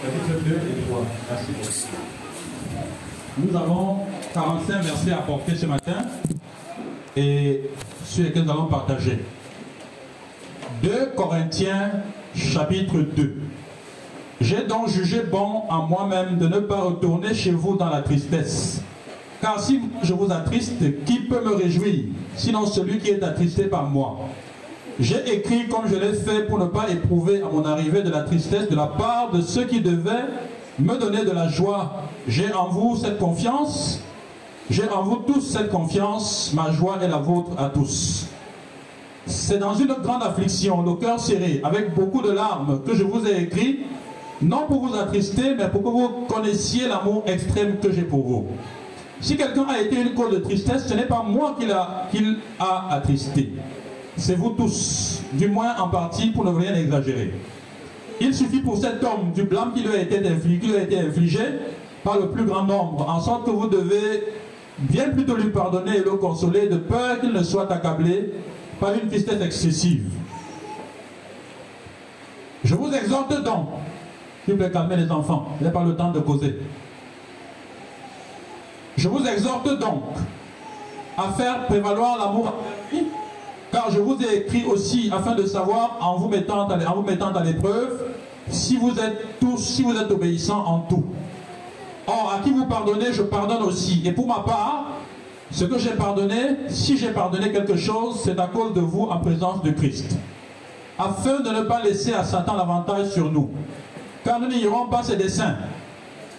Chapitre 2 et 3. Merci Nous avons 45 versets à porter ce matin et sur lesquels nous allons partager. 2 Corinthiens chapitre 2. J'ai donc jugé bon en moi-même de ne pas retourner chez vous dans la tristesse. Car si je vous attriste, qui peut me réjouir, sinon celui qui est attristé par moi? J'ai écrit comme je l'ai fait pour ne pas éprouver à mon arrivée de la tristesse de la part de ceux qui devaient me donner de la joie. J'ai en vous cette confiance, j'ai en vous tous cette confiance, ma joie est la vôtre à tous. C'est dans une grande affliction, le cœur serré, avec beaucoup de larmes, que je vous ai écrit, non pour vous attrister, mais pour que vous connaissiez l'amour extrême que j'ai pour vous. Si quelqu'un a été une cause de tristesse, ce n'est pas moi qui l'a a attristé. C'est vous tous, du moins en partie pour ne rien exagérer. Il suffit pour cet homme du blâme qui lui a été infligé, par le plus grand nombre, en sorte que vous devez bien plutôt lui pardonner et le consoler de peur qu'il ne soit accablé par une tristesse excessive. Je vous exhorte donc, s'il plaît, calmer les enfants, il a pas le temps de causer. Je vous exhorte donc à faire prévaloir l'amour car je vous ai écrit aussi afin de savoir en vous mettant à, l'épreuve si vous êtes tous, si vous êtes obéissants en tout. Or, à qui vous pardonnez, je pardonne aussi. Et pour ma part, ce que j'ai pardonné, si j'ai pardonné quelque chose, c'est à cause de vous en présence de Christ. Afin de ne pas laisser à Satan l'avantage sur nous. Car nous n'ignorons pas ses desseins.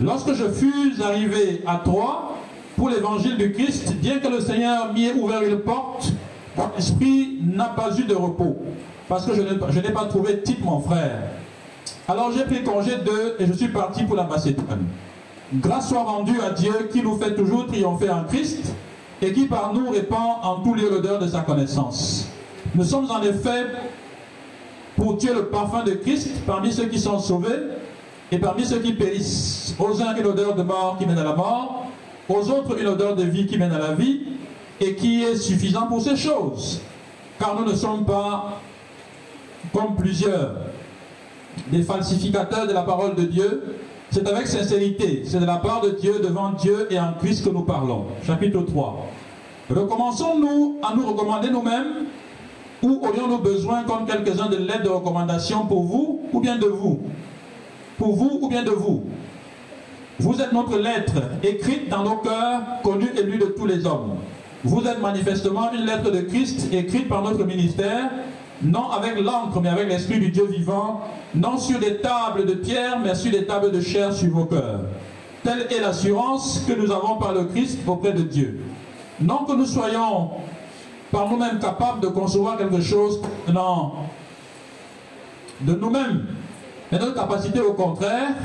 Lorsque je fus arrivé à Troyes pour l'évangile du Christ, bien que le Seigneur m'y ait ouvert une porte, mon esprit n'a pas eu de repos. Parce que je n'ai pas trouvé Tite, mon frère. Alors j'ai pris congé d'eux et je suis parti pour la Macédoine. Grâce soit rendue à Dieu qui nous fait toujours triompher en Christ et qui par nous répand en tous lieux l'odeur de sa connaissance. Nous sommes en effet pour Dieu le parfum de Christ parmi ceux qui sont sauvés et parmi ceux qui périssent. Aux uns une odeur de mort qui mène à la mort, aux autres une odeur de vie qui mène à la vie, et qui est suffisant pour ces choses. Car nous ne sommes pas comme plusieurs des falsificateurs de la parole de Dieu. C'est avec sincérité, c'est de la part de Dieu, devant Dieu et en Christ que nous parlons. Chapitre 3. Recommençons-nous à nous recommander nous-mêmes ou aurions-nous besoin, comme quelques-uns, de l'aide de recommandation pour vous ou bien de vous? Pour vous ou bien de vous? Vous êtes notre lettre, écrite dans nos cœurs, connue et lue de tous les hommes. Vous êtes manifestement une lettre de Christ écrite par notre ministère, non avec l'encre, mais avec l'Esprit du Dieu vivant, non sur des tables de pierre, mais sur des tables de chair sur vos cœurs. Telle est l'assurance que nous avons par le Christ auprès de Dieu. Non que nous soyons par nous-mêmes capables de concevoir quelque chose, non, de nous-mêmes. Mais notre capacité, au contraire,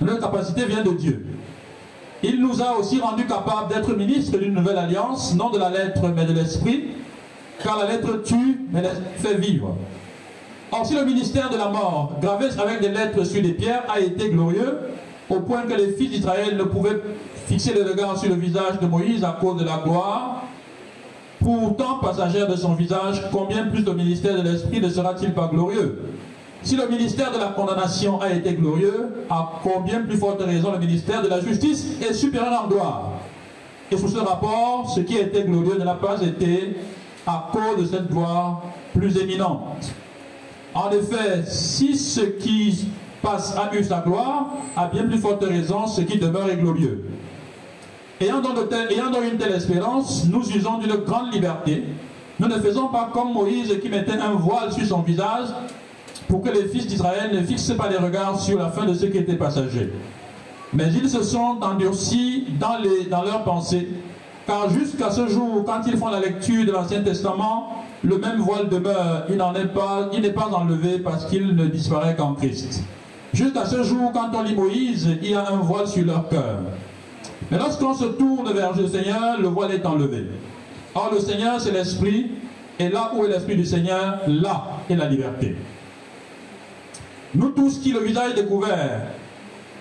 notre capacité vient de Dieu. Il nous a aussi rendu capables d'être ministres d'une nouvelle alliance, non de la lettre mais de l'esprit, car la lettre tue, mais l'esprit fait vivre. Or, si le ministère de la mort, gravé avec des lettres sur des pierres, a été glorieux, au point que les fils d'Israël ne pouvaient fixer le regard sur le visage de Moïse à cause de la gloire, pourtant passagère de son visage, combien plus le ministère de l'Esprit ne sera-t-il pas glorieux? Si le ministère de la condamnation a été glorieux, à combien plus forte raison le ministère de la justice est supérieur en gloire Et sous ce rapport, ce qui a été glorieux n'a pas été à cause de cette gloire plus éminente. En effet, si ce qui passe a eu sa gloire, à bien plus forte raison, ce qui demeure est glorieux. Ayant donc, ayant donc une telle espérance, nous usons d'une grande liberté. Nous ne faisons pas comme Moïse qui mettait un voile sur son visage pour que les fils d'Israël ne fixent pas les regards sur la fin de ce qui était passager. Mais ils se sont endurcis dans, les, dans leurs pensées, car jusqu'à ce jour, quand ils font la lecture de l'Ancien Testament, le même voile demeure, il n'est pas, pas enlevé parce qu'il ne disparaît qu'en Christ. Jusqu'à ce jour, quand on lit Moïse, il y a un voile sur leur cœur. Mais lorsqu'on se tourne vers le Seigneur, le voile est enlevé. Or, le Seigneur, c'est l'Esprit, et là où est l'Esprit du Seigneur, là est la liberté. Nous tous qui le visage découvert,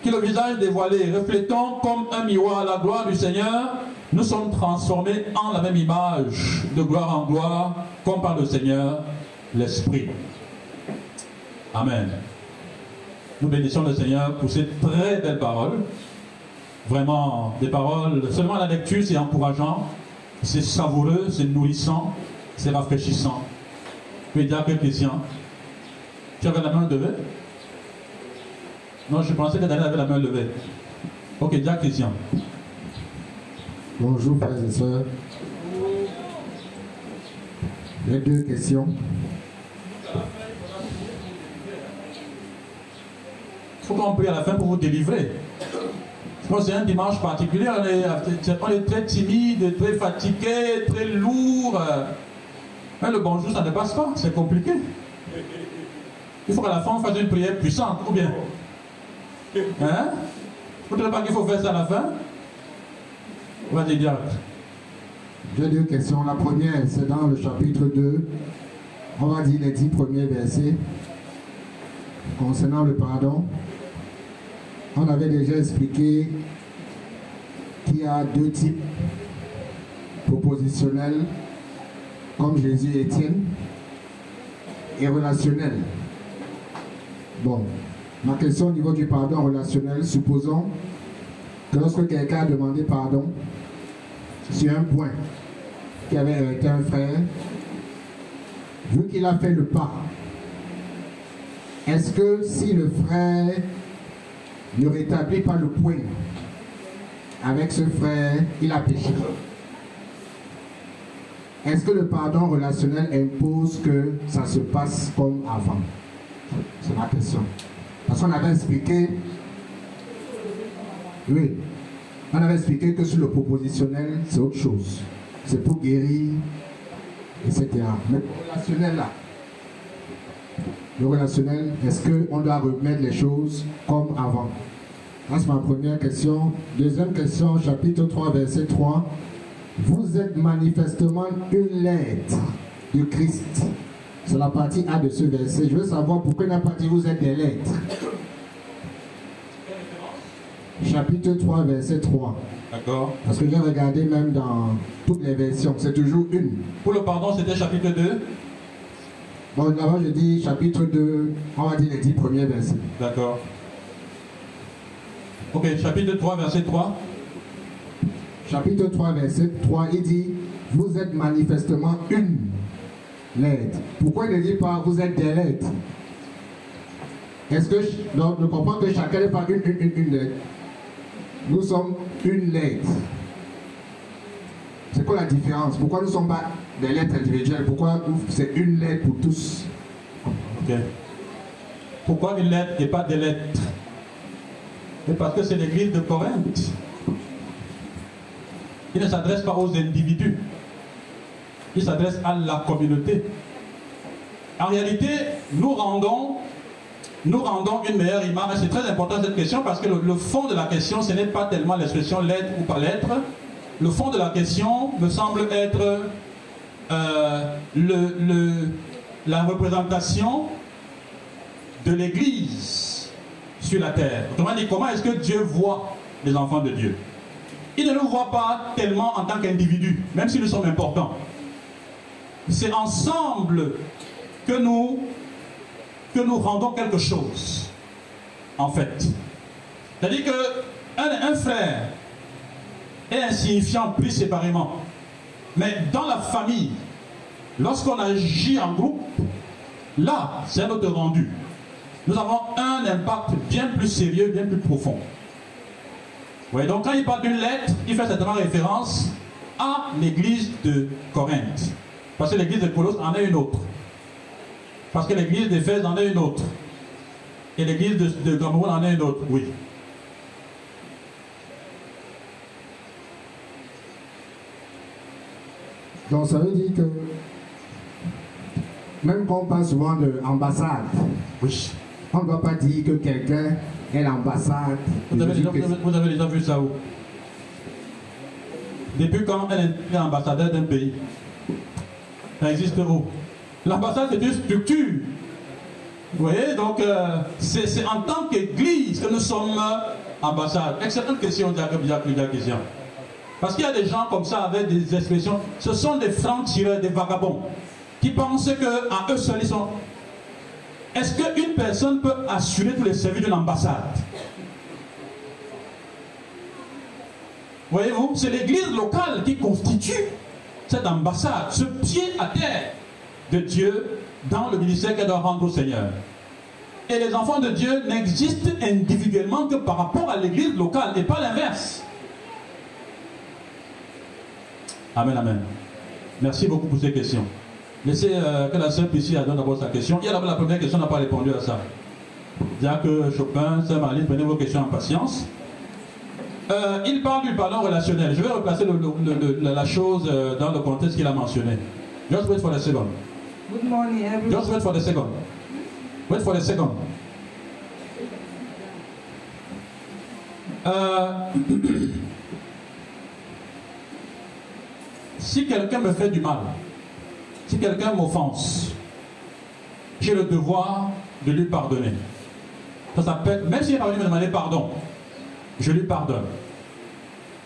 qui le visage dévoilé, reflétons comme un miroir la gloire du Seigneur, nous sommes transformés en la même image, de gloire en gloire, comme par le Seigneur, l'Esprit. Amen. Nous bénissons le Seigneur pour ces très belles paroles. Vraiment, des paroles, seulement la lecture, c'est encourageant, c'est savoureux, c'est nourrissant, c'est rafraîchissant. Christian, tu avais la main levée? Non, je pensais que Daniel avait la main levée. Ok, dis Christian. Bonjour frères et sœurs. J'ai deux questions. Il faut qu'on prie à la fin pour vous délivrer. c'est un dimanche particulier, on est, très timide, très fatigué, très lourd. Mais le bonjour, ça ne passe pas, c'est compliqué. Il faut qu'à la fin, on fasse une prière puissante, ou bien? Hein? Vous ne pas qu'il faut faire ça à la fin? Vas-y, dire. J'ai deux questions. La première, c'est dans le chapitre 2. On va dire les dix premiers versets concernant le pardon. On avait déjà expliqué qu'il y a deux types propositionnels, comme Jésus et Étienne, et relationnels. Bon, ma question au niveau du pardon relationnel, supposons que lorsque quelqu'un a demandé pardon sur un point qui avait été un frère, vu qu'il a fait le pas, est-ce que si le frère ne rétablit pas le point avec ce frère, il a péché? Est-ce que le pardon relationnel impose que ça se passe comme avant? C'est la question. Parce qu'on avait expliqué, oui, on avait expliqué que sur le propositionnel, c'est autre chose. C'est pour guérir, etc. Mais le relationnel là, le relationnel, est-ce qu'on doit remettre les choses comme avant? C'est ma première question. Deuxième question, chapitre 3, verset 3. Vous êtes manifestement une lettre de Christ. C'est la partie A de ce verset. Je veux savoir pourquoi pas dit vous êtes des lettres. Chapitre 3, verset 3. D'accord. Parce que j'ai regardé même dans toutes les versions, c'est toujours une. Pour le pardon, c'était chapitre 2 Bon, d'abord, je dis chapitre 2, on va dire les 10 premiers versets. D'accord. Ok, chapitre 3, verset 3. Chapitre 3, verset 3, il dit Vous êtes manifestement une Pourquoi il ne dit pas Vous êtes des lettres? Est-ce que. Donc, ne comprends que chacun n'est pas une, une, une lettre. Nous sommes une lettre. C'est quoi la différence? Pourquoi nous ne sommes pas des lettres individuelles? Pourquoi c'est une lettre pour tous? Ok. Pourquoi une lettre et pas des lettres? C'est parce que c'est l'église de Corinthe. Il ne s'adresse pas aux individus. Il s'adresse à la communauté. En réalité, nous rendons, nous rendons une meilleure image. C'est très important cette question parce que le, fond de la question, ce n'est pas tellement l'expression lettre ou pas lettre, le fond de la question me semble être euh, le, la représentation de l'Église sur la terre. Autrement dit, comment est-ce que Dieu voit les enfants de Dieu? Il ne nous voit pas tellement en tant qu'individus, même si nous sommes importants. C'est ensemble que nous, que nous rendons quelque chose, en fait. C'est-à-dire qu'un un frère est insignifiant plus séparément. Mais dans la famille, lorsqu'on agit en groupe, là, c'est notre rendu. Nous avons un impact bien plus sérieux, bien plus profond. Oui, donc quand il parle d'une lettre, il fait certainement référence à l'église de Corinthe. Parce que l'église de Colosse en est une autre. Parce que l'église d'Éphèse en est une autre. Et l'église de, de en est une autre, oui. Donc ça veut dire que même quand on parle souvent d'ambassade, oui. on ne doit pas dire que quelqu'un est l'ambassade. Vous, avez déjà vu ça où? Depuis quand elle est ambassadeur d'un pays? Ça existe où? L'ambassade c'est une structure. Vous voyez, donc euh, c'est en tant qu'église que nous sommes euh, ambassades. Excellente question, Jacques, Jacques, Jacques, parce qu'il y a des gens comme ça avec des expressions. Ce sont des francs-tireurs, des vagabonds, qui pensent qu'à eux seuls ils sont. Est-ce qu'une personne peut assurer tous les services d'une ambassade? Voyez-vous, c'est l'église locale qui constitue cette ambassade, ce pied à terre de Dieu dans le ministère qu'elle doit rendre au Seigneur. Et les enfants de Dieu n'existent individuellement que par rapport à l'église locale et pas l'inverse. Amen, amen. Merci beaucoup pour ces questions. Laissez euh, que la sœur Priscilla donne d'abord sa question. Il y a la première question n'a pas répondu à ça. Jacques Chopin, sœur Marie, prenez vos questions en patience. Euh, il parle du pardon relationnel. Je vais replacer la chose euh, dans le contexte qu'il a mentionné. Just wait for a second. Good morning, everyone. Just wait for a second. Wait for a second. si quelqu'un me fait du mal, si quelqu'un m'offense, j'ai le devoir de lui pardonner. Ça s'appelle, même s'il n'est pas venu me demander pardon, je lui pardonne.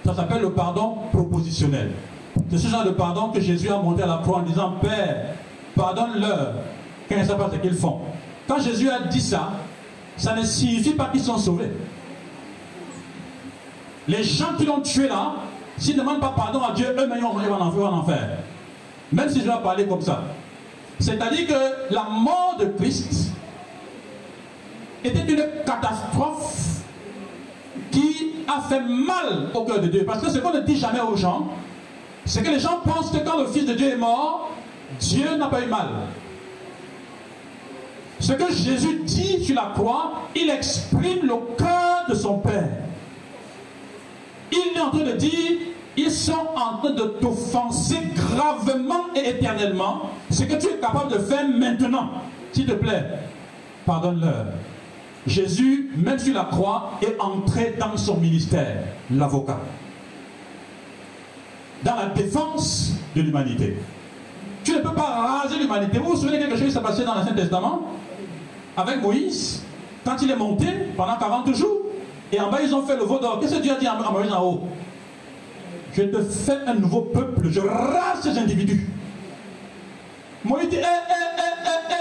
Ça s'appelle le pardon propositionnel. C'est ce genre de pardon que Jésus a monté à la croix en disant Père, pardonne-leur quand ils ne savent pas ce qu'ils font. Quand Jésus a dit ça, ça ne signifie pas qu'ils sont sauvés. Les gens qui l'ont tué là, s'ils ne demandent pas pardon à Dieu, eux-mêmes vont en enfer. Même si je dois parler comme ça. C'est-à-dire que la mort de Christ était une catastrophe qui a fait mal au cœur de Dieu. Parce que ce qu'on ne dit jamais aux gens, c'est que les gens pensent que quand le Fils de Dieu est mort, Dieu n'a pas eu mal. Ce que Jésus dit sur la croix, il exprime le cœur de son Père. Il est en train de dire, ils sont en train de t'offenser gravement et éternellement. Ce que tu es capable de faire maintenant, s'il te plaît, pardonne-leur. Jésus, même sur la croix, est entré dans son ministère, l'avocat. Dans la défense de l'humanité. Tu ne peux pas raser l'humanité. Vous vous souvenez quelque chose qui s'est passé dans l'Ancien Testament? Avec Moïse, quand il est monté pendant 40 jours, et en bas ils ont fait le veau d'or. Qu'est-ce que Dieu a dit à Moïse en haut? Je te fais un nouveau peuple, je rase ces individus. Moïse dit, eh, eh,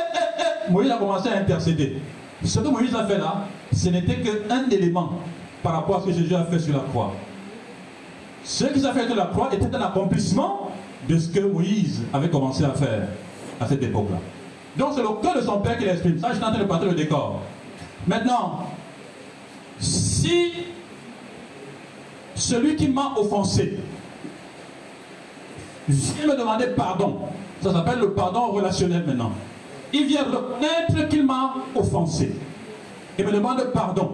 eh, Moïse a commencé à intercéder. Ce que Moïse a fait là, ce n'était qu'un élément par rapport à ce que Jésus a fait sur la croix. Ce qui s'est fait sur la croix était un accomplissement de ce que Moïse avait commencé à faire à cette époque-là. Donc c'est le cœur de son père qui l'exprime. Ça, je suis en train de partir le décor. Maintenant, si celui qui m'a offensé vient me demander pardon, ça s'appelle le pardon relationnel maintenant. Il vient reconnaître qu'il m'a offensé et me demande pardon.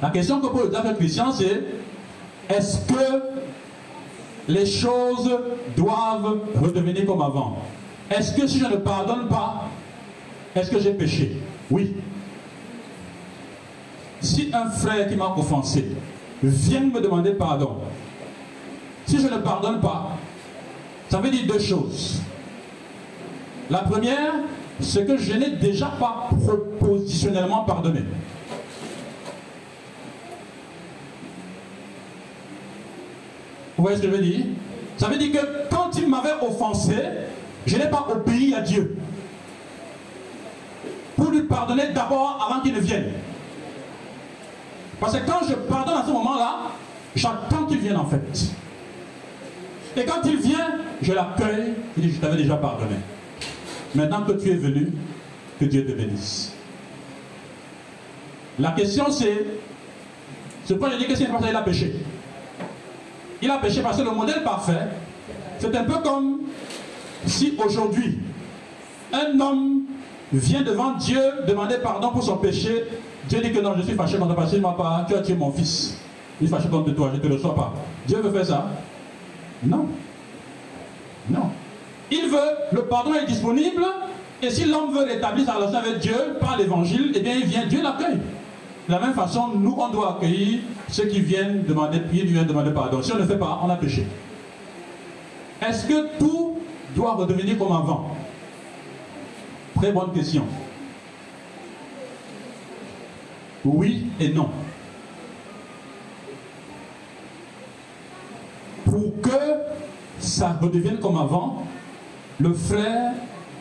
La question que pose le Christian, c'est est-ce que les choses doivent redevenir comme avant? Est-ce que si je ne pardonne pas, est-ce que j'ai péché? Oui. Si un frère qui m'a offensé vient me demander pardon, si je ne pardonne pas, ça veut dire deux choses. La première, c'est que je n'ai déjà pas propositionnellement pardonné. Vous voyez ce que je veux dire? Ça veut dire que quand il m'avait offensé, je n'ai pas obéi à Dieu. Pour lui pardonner d'abord avant qu'il ne vienne. Parce que quand je pardonne à ce moment-là, j'attends qu'il vienne en fait. Et quand il vient, je l'accueille, il dit, je t'avais déjà pardonné. Maintenant que tu es venu, que Dieu te bénisse. La question c'est, c'est pourquoi je dis que c'est parce qu'il a péché. Il a péché parce que le modèle parfait, c'est un peu comme si aujourd'hui, un homme vient devant Dieu demander pardon pour son péché. Dieu dit que non, je suis fâché contre toi, parce pas, tu as tué mon fils. Il est fâché contre toi, je ne te reçois pas. Dieu veut faire ça Non. Non. Il veut, le pardon est disponible, et si l'homme veut rétablir sa relation avec Dieu par l'évangile, eh bien il vient, Dieu l'accueille. De la même façon, nous, on doit accueillir ceux qui viennent demander, prier, viennent demander pardon. Si on ne le fait pas, on a péché. Est-ce que tout doit redevenir comme avant? Très bonne question. Oui et non. Pour que ça redevienne comme avant, le frère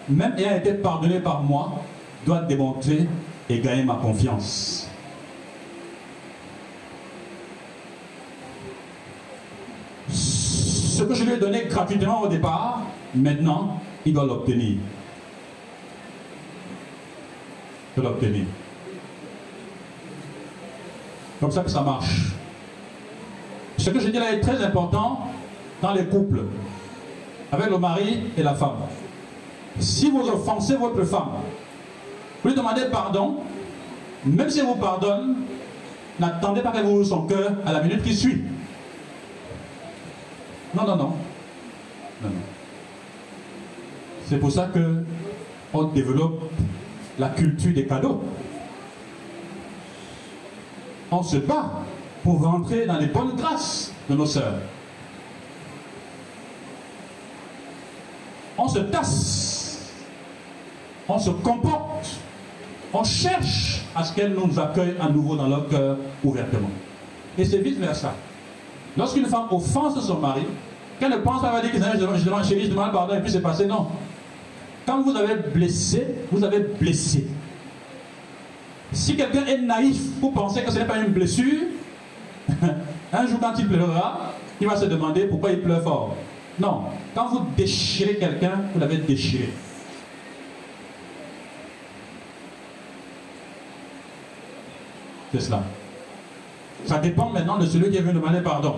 même ayant été pardonné par moi, doit démontrer et gagner ma confiance. Ce que je lui ai donné gratuitement au départ, maintenant, il doit l'obtenir. Il doit l'obtenir. Comme ça que ça marche. Ce que je dis là est très important dans les couples, avec le mari et la femme. Si vous offensez votre femme, vous lui demandez pardon, même si elle vous pardonne, n'attendez pas qu'elle vous ouvre son cœur à la minute qui suit. Non, non, non. non, non. C'est pour ça que on développe la culture des cadeaux. On se bat pour rentrer dans les bonnes grâces de nos sœurs. On se tasse, on se comporte, on cherche à ce qu'elle nous accueille à nouveau dans leur cœur ouvertement. Et c'est vice-versa. Lorsqu'une femme offense son mari, qu'elle ne pense pas, à dire que je demande, chérie, je demande pardon, et puis c'est passé, non. Quand vous avez blessé, vous avez blessé. Si quelqu'un est naïf pour penser que ce n'est pas une blessure, un jour quand il pleurera, il va se demander pourquoi il pleure fort. Non, quand vous déchirez quelqu'un, vous l'avez déchiré. C'est cela. Ça dépend maintenant de celui qui est venu demander pardon.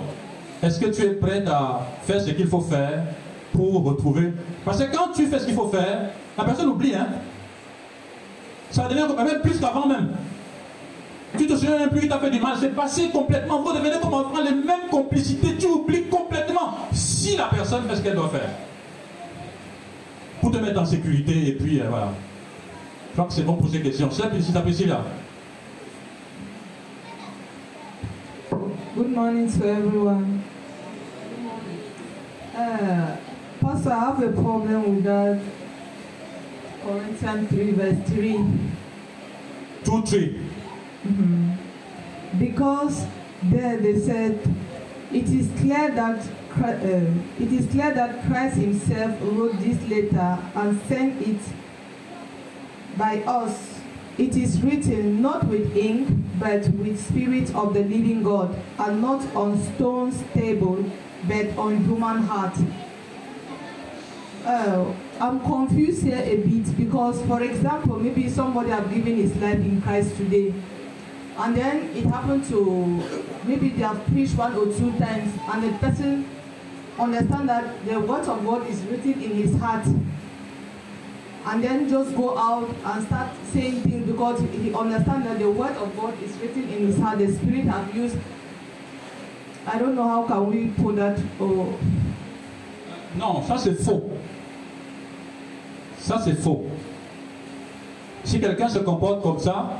Est-ce que tu es prêt à faire ce qu'il faut faire pour retrouver? Parce que quand tu fais ce qu'il faut faire, la personne oublie. Hein? Ça devient même plus qu'avant même. Tu te souviens même plus qu'il t'a fait du mal, c'est passé complètement. Vous devenez comme enfant, les mêmes complicités, tu oublies complètement si la personne fait ce qu'elle doit faire. Pour te mettre en sécurité et puis euh, voilà. Je crois que c'est bon pour ces questions. C'est si là. Good morning to everyone. Uh, Pastor, I have a problem with that. Corinthians 3, verse 3. 2 3. Mm-hmm. Because there they said, it is clear that it is clear that Christ Himself wrote this letter and sent it by us. It is written not with ink, but with Spirit of the living God, and not on stone's table, but on human heart. Uh, I'm confused here a bit because, for example, maybe somebody have given his life in Christ today, and then it happened to maybe they have preached one or two times, and the person understand that the word of God is written in his heart, and then just go out and start saying things because he understand that the word of God is written in his heart. The Spirit have used. I don't know how can we put that. Or... Non, ça c'est faux. Ça c'est faux. Si quelqu'un se comporte comme ça,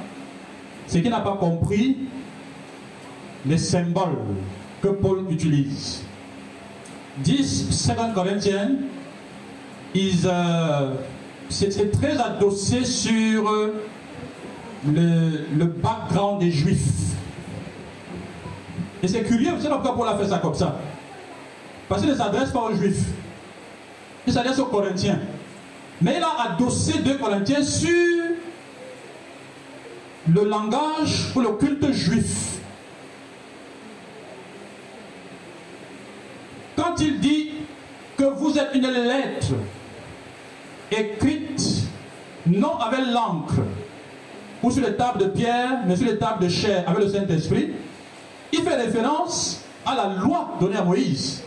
c'est qu'il n'a pas compris les symboles que Paul utilise. 10, 2 Corinthiens, euh, c'est très adossé sur euh, le, background des Juifs. Et c'est curieux, vous savez pourquoi Paul a fait ça comme ça? Parce qu'il ne s'adresse pas aux Juifs. Il s'adresse aux Corinthiens. Mais il a adossé 2 Corinthiens sur le langage ou le culte juif. Quand il dit que vous êtes une lettre écrite non avec l'encre ou sur les tables de pierre, mais sur les tables de chair avec le Saint-Esprit, il fait référence à la loi donnée à Moïse.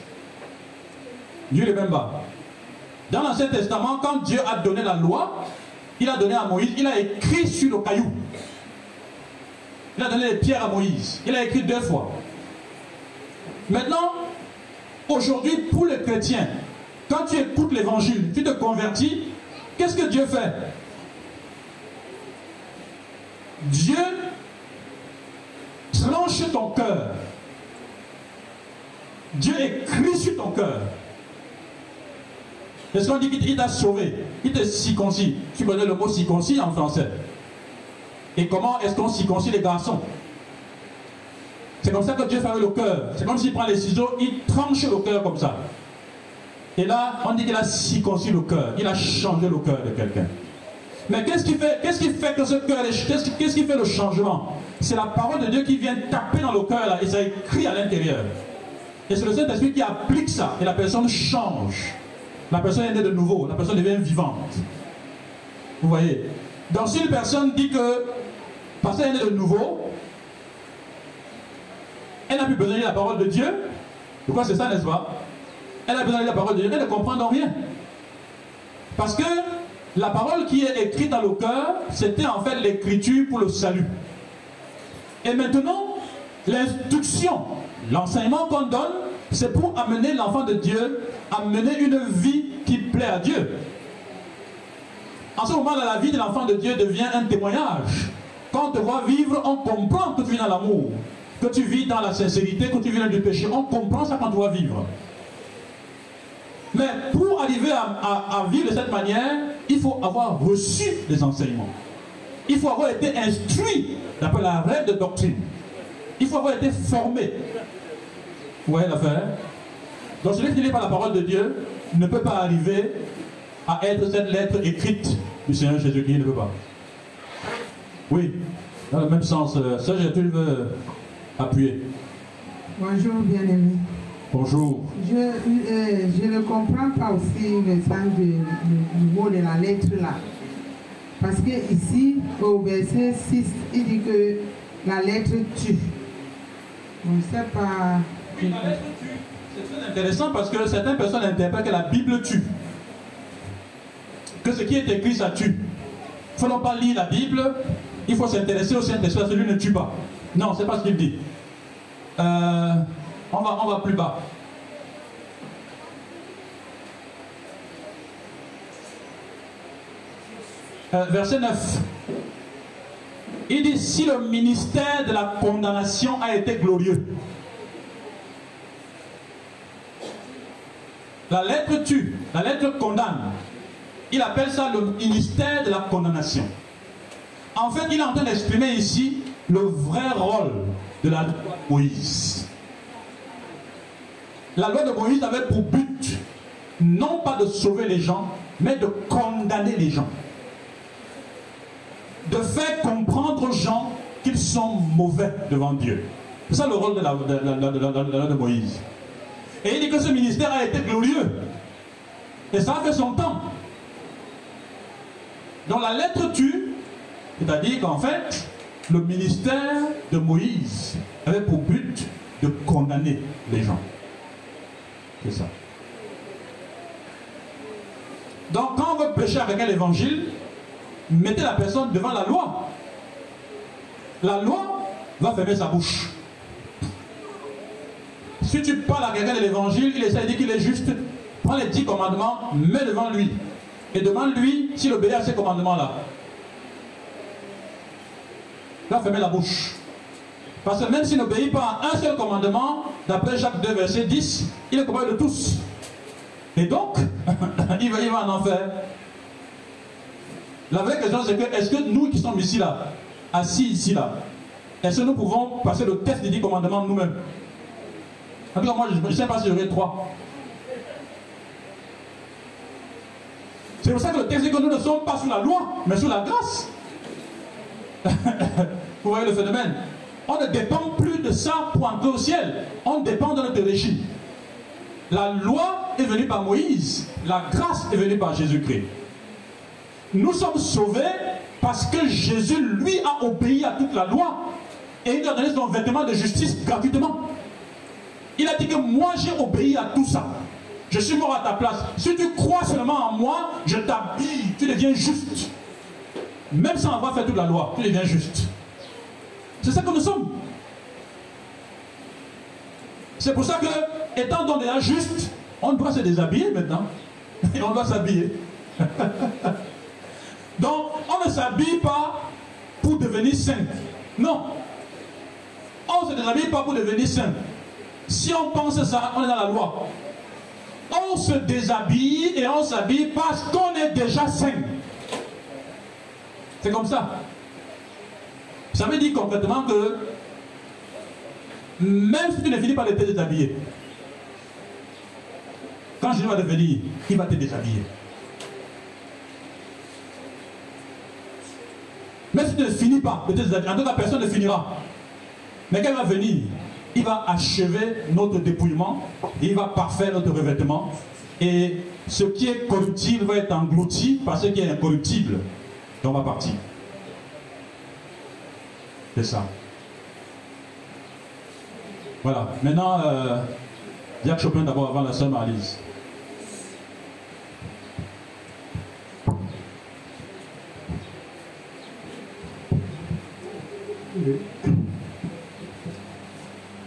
Dieu le même. Dans l'Ancien Testament, quand Dieu a donné la loi, il a donné à Moïse, il a écrit sur le caillou. Il a donné les pierres à Moïse. Il a écrit deux fois. Maintenant, aujourd'hui, pour les chrétiens, quand tu écoutes l'évangile, tu te convertis, qu'est-ce que Dieu fait? Dieu tranche ton cœur. Dieu écrit sur ton cœur. Est-ce qu'on dit qu'il t'a sauvé Il te circoncis. Tu connais le mot circoncis en français. Et comment est-ce qu'on circoncis les garçons? C'est comme ça que Dieu fait le cœur. C'est comme s'il prend les ciseaux, il tranche le cœur comme ça. Et là, on dit qu'il a circoncis le cœur. Il a changé le cœur de quelqu'un. Mais qu'est-ce qui fait, fait que ce cœur, qu'est-ce qui fait le changement? C'est la parole de Dieu qui vient taper dans le cœur là, et ça écrit à l'intérieur. Et c'est le Saint-Esprit qui applique ça, et la personne change. La personne est née de nouveau, la personne devient vivante. Vous voyez? Donc si une personne dit que, parce qu'elle est née de nouveau, elle n'a plus besoin de la parole de Dieu, de quoi c'est ça, n'est-ce pas? Elle a besoin de la parole de Dieu, elle ne comprend donc rien. Parce que la parole qui est écrite dans le cœur, c'était en fait l'écriture pour le salut. Et maintenant, l'instruction, l'enseignement qu'on donne, c'est pour amener l'enfant de Dieu à mener une vie qui plaît à Dieu. En ce moment-là, la vie de l'enfant de Dieu devient un témoignage. Quand on te voit vivre, on comprend tu vis dans l'amour, que tu vis dans la sincérité, que tu vis dans le péché. On comprend ça quand vois vivre. Mais pour arriver à, vivre de cette manière, il faut avoir reçu des enseignements. Il faut avoir été instruit d'après la règle de doctrine. Il faut avoir été formé. Vous voyez l'affaire? Donc celui qui n'est pas la parole de Dieu ne peut pas arriver à être cette lettre écrite du Seigneur Jésus-Christ. Ne peut pas. Oui, dans le même sens. Ça, tu veux appuyer. Bonjour, bien-aimé. Bonjour. Je, euh, je ne comprends pas aussi le sens du, mot de la lettre là. Parce que ici, au verset 6, il dit que la lettre tue. On ne sait pas. Oui, la lettre tue. C'est très intéressant parce que certaines personnes interprètent que la Bible tue. Que ce qui est écrit, ça tue. Il ne faut pas lire la Bible, il faut s'intéresser au Saint-Esprit, celui ne tue pas. Non, c'est pas ce qu'il dit. Euh, on va, on va plus bas. Euh, verset 9. Il dit, si le ministère de la condamnation a été glorieux, la lettre tue, la lettre condamne. Il appelle ça le ministère de la condamnation. En fait, il est en train d'exprimer ici le vrai rôle de la loi de Moïse. La loi de Moïse avait pour but non pas de sauver les gens, mais de condamner les gens. De faire comprendre aux gens qu'ils sont mauvais devant Dieu. C'est ça le rôle de la, loi de Moïse. Et il dit que ce ministère a été glorieux. Et ça a fait son temps. Donc la lettre tue, c'est-à-dire qu'en fait, le ministère de Moïse avait pour but de condamner les gens. C'est ça. Donc quand on veut prêcher avec un évangile, mettez la personne devant la loi. La loi va fermer sa bouche. Si tu parles à quelqu'un l'évangile, il essaie de dire qu'il est juste, prends les dix commandements, mets devant lui. Et demande-lui s'il obéit à ces commandements-là. Va fermer la bouche. Parce que même s'il n'obéit pas à un seul commandement, d'après Jacques 2, verset 10, il est coupable de tous. Et donc, il, va, en enfer. La vraie question, c'est que est-ce que nous qui sommes ici, là, assis ici, là, est-ce que nous pouvons passer le test des dix commandements nous-mêmes? En tout cas, moi, je ne sais pas si j'aurai trois. C'est pour ça que le texte dit que nous ne sommes pas sous la loi, mais sous la grâce. Vous voyez le phénomène On ne dépend plus de ça pour entrer au ciel. On dépend de notre régime. La loi est venue par Moïse. La grâce est venue par Jésus-Christ. Nous sommes sauvés parce que Jésus, lui, a obéi à toute la loi. Et il a donné son vêtement de justice gratuitement. Il a dit que moi, j'ai obéi à tout ça. Je suis mort à ta place. Si tu crois seulement en moi, je t'habille. Tu deviens juste. Même sans avoir fait toute la loi, tu deviens juste. C'est ça que nous sommes. C'est pour ça que, étant donné juste, on doit se déshabiller maintenant. Et on doit s'habiller. Donc, on ne s'habille pas pour devenir saint. Non. On ne se déshabille pas pour devenir saint. Si on pense ça, on est dans la loi. On se déshabille et on s'habille parce qu'on est déjà saint. C'est comme ça. Ça veut dire concrètement que même si tu ne finis pas de te déshabiller, quand Jésus va devenir, il va te déshabiller. Mais si tu ne finis pas de te déshabiller, en tout cas personne ne finira. Mais quand il va venir, il va achever notre dépouillement, il va parfaire notre revêtement, et ce qui est corruptible va être englouti par ce qui est incorruptible. Donc on va partir. C'est ça. Voilà. Maintenant, euh, Jacques Chopin d'abord avant la sœur Marlise.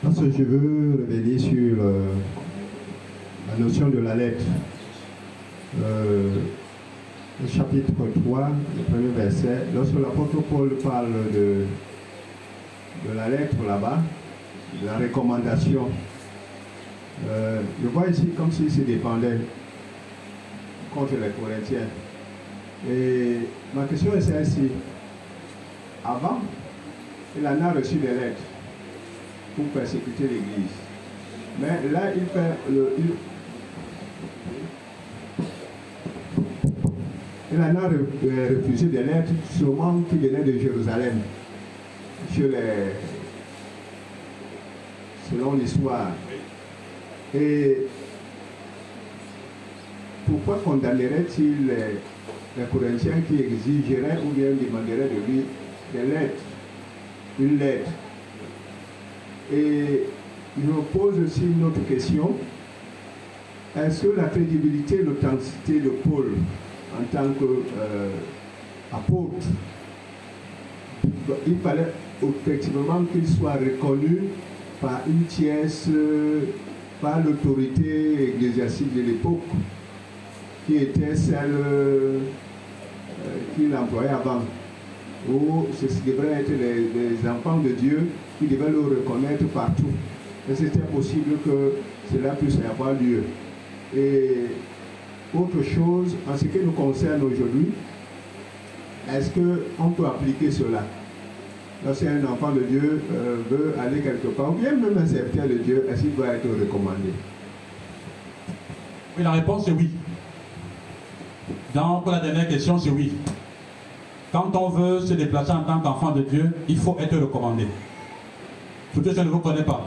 Parce que je veux revenir sur euh, la notion de la lettre. Euh, chapitre 3, le premier verset, lorsque l'apôtre Paul parle de, de la lettre là-bas, de la recommandation, euh, je vois ici comme s'il se dépendait contre les Corinthiens. Et ma question est celle-ci. Avant, il en a reçu des lettres pour persécuter l'Église. Mais là, il fait le, il en a refusé des lettres sûrement qui venaient de Jérusalem, selon l'histoire. Et pourquoi condamnerait-il les, Corinthiens qui exigeraient ou bien demanderaient de lui des lettres, une lettre? Et je me pose aussi une autre question. Est-ce que la crédibilité l'authenticité de Paul en tant qu'apôtre, il fallait effectivement qu'il soit reconnu par une tierce, par l'autorité ecclésiastique de l'époque, qui était celle euh, qu'il employait avant, où ce devrait être les, les, enfants de Dieu qui devaient le reconnaître partout. Et c'était possible que cela puisse avoir lieu. Et autre chose, en ce qui nous concerne aujourd'hui, est-ce qu'on peut appliquer cela? Lorsqu'un enfant de Dieu euh, veut aller quelque part, ou bien même un serviteur de Dieu, est-ce qu'il doit être recommandé? Oui, la réponse est oui. Donc, la dernière question, c'est oui. Quand on veut se déplacer en tant qu'enfant de Dieu, il faut être recommandé. Si je ne vous connais pas.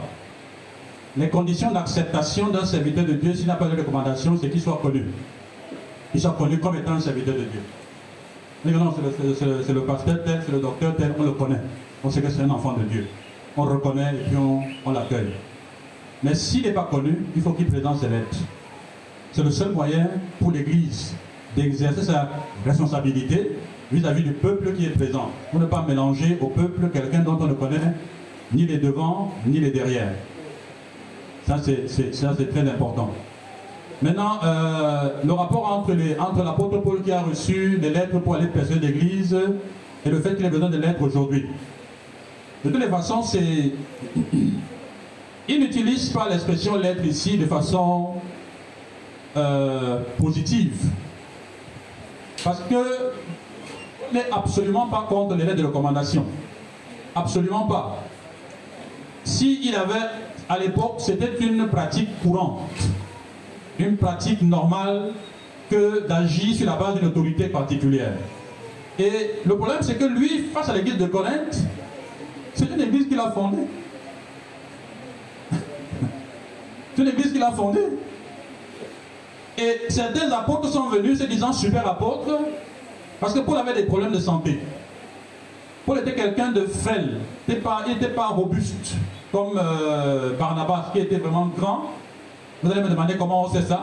Les conditions d'acceptation d'un serviteur de Dieu, s'il n'a pas de recommandation, c'est qu'il soit connu. Qu'il soit connu comme étant un serviteur de Dieu. Non, c'est le, pasteur tel, c'est le docteur tel, on le connaît. On sait que c'est un enfant de Dieu. On le reconnaît et puis on, l'accueille. Mais s'il n'est pas connu, il faut qu'il présente ses lettres. C'est le seul moyen pour l'Église d'exercer sa responsabilité vis-à-vis -vis du peuple qui est présent. Pour ne pas mélanger au peuple quelqu'un dont on ne connaît ni les devants, ni les derrière. Ça, c'est très important. Maintenant, euh, le rapport entre l'apôtre entre Paul qui a reçu des lettres pour aller percer l'Église et le fait qu'il ait besoin de lettres aujourd'hui. De toutes les façons, c'est... Il n'utilise pas l'expression lettre ici de façon euh, positive. Parce que n'est absolument pas contre les lettres de recommandation. Absolument pas. S'il il avait, à l'époque, c'était une pratique courante, une pratique normale que d'agir sur la base d'une autorité particulière. Et le problème, c'est que lui, face à l'église de Corinthe, c'est une église qu'il a fondée. c'est une église qu'il a fondée. Et certains apôtres sont venus se disant super apôtres, parce que Paul avait des problèmes de santé. Paul était quelqu'un de frêle, il n'était pas, robuste, comme euh, Barnabas, qui était vraiment grand. Vous allez me demander comment on sait ça?